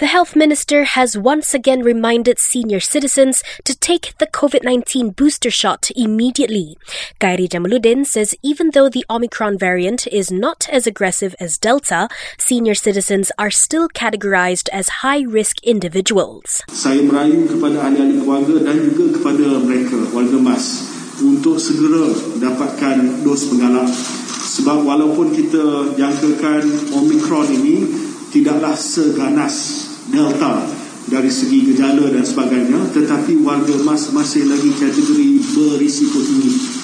The health minister has once again reminded senior citizens to take the COVID 19 booster shot immediately. Khairy Jamaluddin says even though the Omicron variant is not as aggressive as Delta, senior citizens are still categorized as high risk individuals. Saya merayu kepada ahli-ahli keluarga dan juga kepada mereka, warga mas, untuk segera dapatkan dos penggalak. Sebab walaupun kita jangkakan Omicron ini tidaklah seganas delta dari segi gejala dan sebagainya tetapi warga mas masih lagi kategori berisiko tinggi.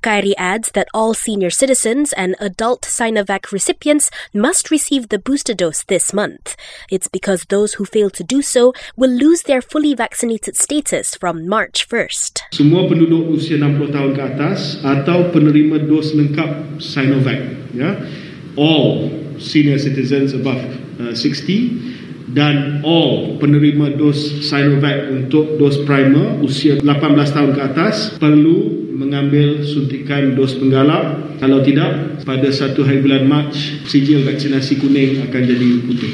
Khairi adds that all senior citizens and adult Sinovac recipients must receive the booster dose this month. It's because those who fail to do so will lose their fully vaccinated status from March 1st. Semua penduduk usia 60 tahun ke atas atau penerima dos lengkap Sinovac, ya, all senior citizens above uh, 60 dan all penerima dos Sinovac untuk dos primer usia 18 tahun ke atas perlu mengambil suntikan dos penggalak kalau tidak pada satu hari bulan Mac sijil vaksinasi kuning akan jadi putih.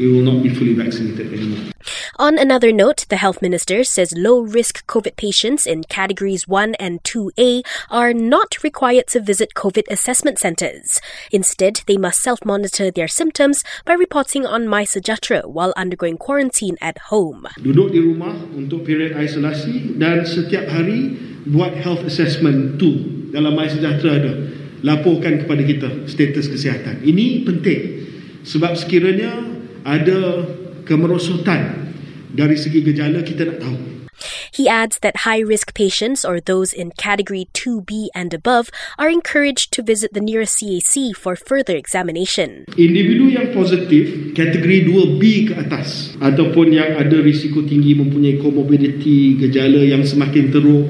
We will not be fully vaccinated anymore On another note, the health minister says low risk COVID patients in categories 1 and 2A are not required to visit COVID assessment centers. Instead, they must self monitor their symptoms by reporting on MySejahtera while undergoing quarantine at home. Duduk di rumah untuk period isolasi dan setiap hari buat health assessment tu dalam MySejahtera ada. Laporkan kepada kita status kesihatan. Ini penting sebab sekiranya ada kemerosotan dari segi gejala kita nak tahu. He adds that high risk patients or those in category 2B and above are encouraged to visit the nearest CAC for further examination. Individu yang positif kategori 2B ke atas ataupun yang ada risiko tinggi mempunyai komorbiditi gejala yang semakin teruk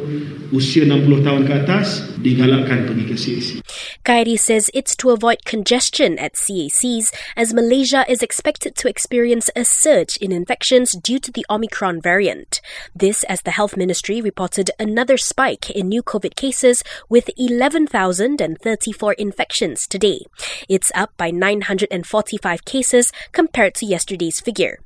usia 60 tahun ke atas digalakkan pergi ke CAC. Khairy says it's to avoid congestion at CACs as Malaysia is expected to experience a surge in infections due to the Omicron variant. This as the Health Ministry reported another spike in new COVID cases with 11,034 infections today. It's up by 945 cases compared to yesterday's figure.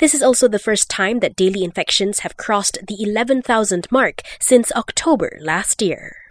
This is also the first time that daily infections have crossed the 11,000 mark since October last year.